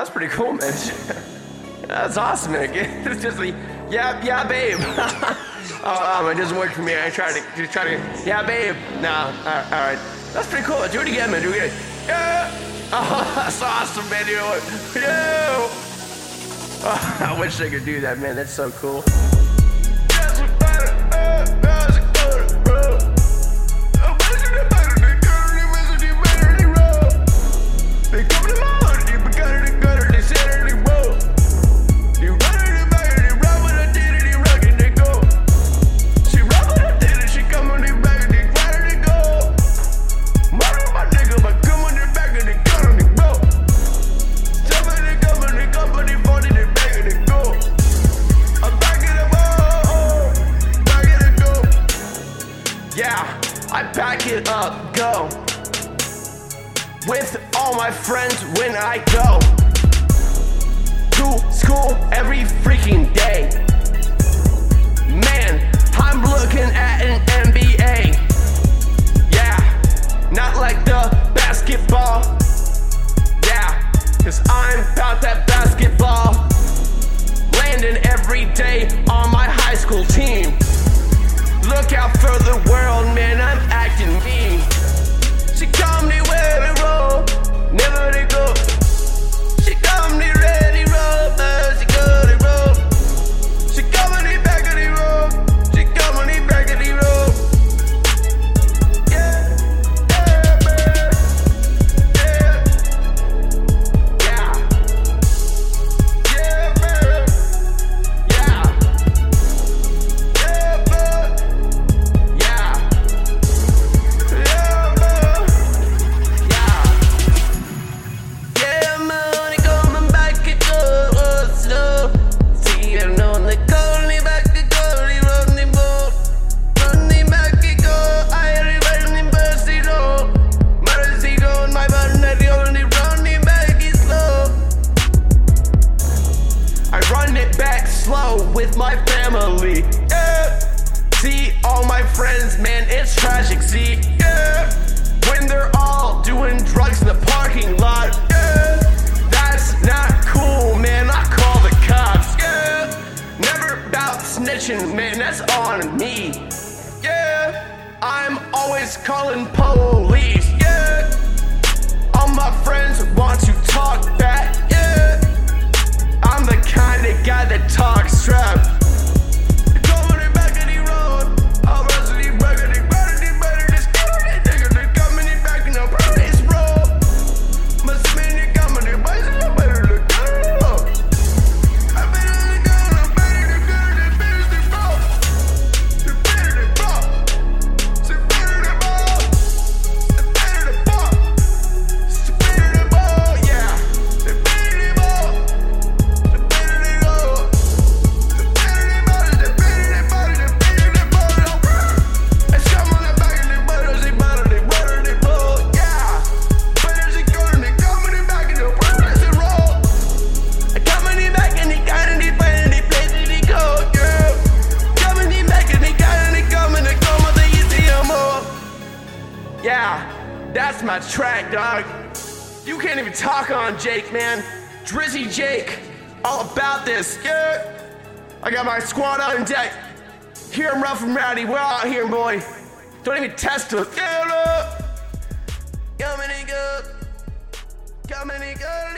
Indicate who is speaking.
Speaker 1: That's pretty cool, man. That's awesome, man. It's just like, yeah, yeah, babe. oh, um, it doesn't work for me. I try to, just try to, yeah, babe. Nah, all right, all right. That's pretty cool. Do it again, man. Do it again. Yeah. Oh, that's awesome, man. You know what? Yeah. Oh, I wish I could do that, man. That's so cool. Yeah, I back it up, go. With all my friends when I go to school every freaking day. Man, I'm looking at an NBA. Yeah, not like the basketball. Yeah, cause I'm about that basketball. Landing every day on my high school team. Look out for the calling Yeah, that's my track, dog. You can't even talk on Jake, man. Drizzy Jake, all about this. Yeah. I got my squad on deck. Here I'm rough and rowdy. We're out here, boy. Don't even test us. Yeah. Coming and go. Coming and go.